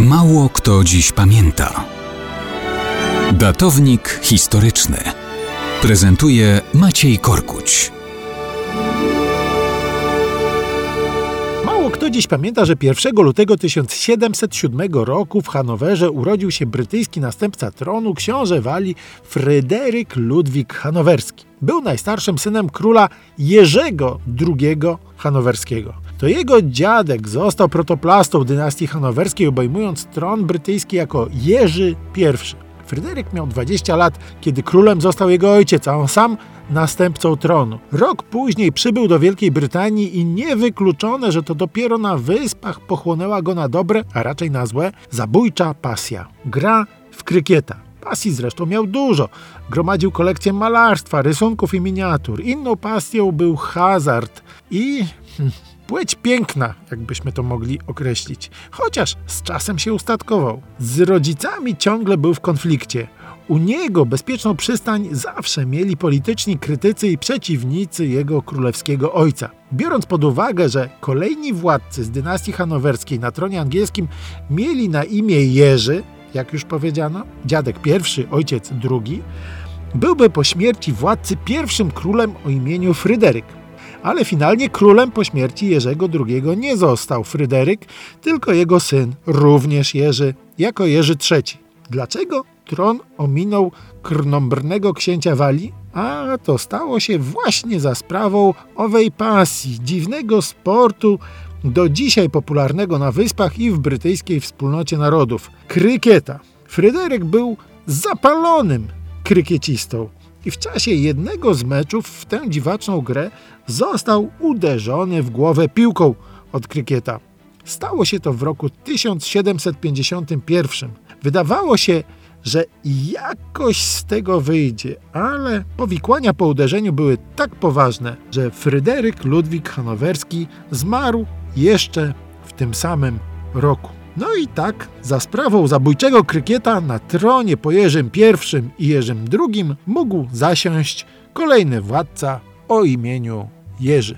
Mało kto dziś pamięta. Datownik historyczny prezentuje Maciej Korkuć. Mało kto dziś pamięta, że 1 lutego 1707 roku w Hanowerze urodził się brytyjski następca tronu, książę Walii Fryderyk Ludwik Hanowerski. Był najstarszym synem króla Jerzego II Hanowerskiego. To jego dziadek został protoplastą dynastii hanowerskiej, obejmując tron brytyjski jako Jerzy I. Fryderyk miał 20 lat, kiedy królem został jego ojciec, a on sam następcą tronu. Rok później przybył do Wielkiej Brytanii i niewykluczone, że to dopiero na wyspach pochłonęła go na dobre, a raczej na złe, zabójcza pasja. Gra w krykieta. Pasji zresztą miał dużo. Gromadził kolekcję malarstwa, rysunków i miniatur. Inną pasją był hazard i hmm, płeć piękna, jakbyśmy to mogli określić. Chociaż z czasem się ustatkował. Z rodzicami ciągle był w konflikcie. U niego bezpieczną przystań zawsze mieli polityczni krytycy i przeciwnicy jego królewskiego ojca. Biorąc pod uwagę, że kolejni władcy z dynastii hanowerskiej na tronie angielskim mieli na imię Jerzy, jak już powiedziano, dziadek pierwszy, ojciec drugi, byłby po śmierci władcy pierwszym królem o imieniu Fryderyk. Ale finalnie królem po śmierci Jerzego II nie został Fryderyk, tylko jego syn, również Jerzy, jako Jerzy III. Dlaczego tron ominął krnąbrnego księcia Walii? A to stało się właśnie za sprawą owej pasji, dziwnego sportu, do dzisiaj popularnego na wyspach i w brytyjskiej wspólnocie narodów krykieta. Fryderyk był zapalonym krykiecistą i w czasie jednego z meczów w tę dziwaczną grę został uderzony w głowę piłką od krykieta. Stało się to w roku 1751. Wydawało się, że jakoś z tego wyjdzie, ale powikłania po uderzeniu były tak poważne, że Fryderyk Ludwik Hanowerski zmarł jeszcze w tym samym roku. No i tak, za sprawą zabójczego krykieta na tronie po Jerzym I i Jerzym II mógł zasiąść kolejny władca o imieniu Jerzy.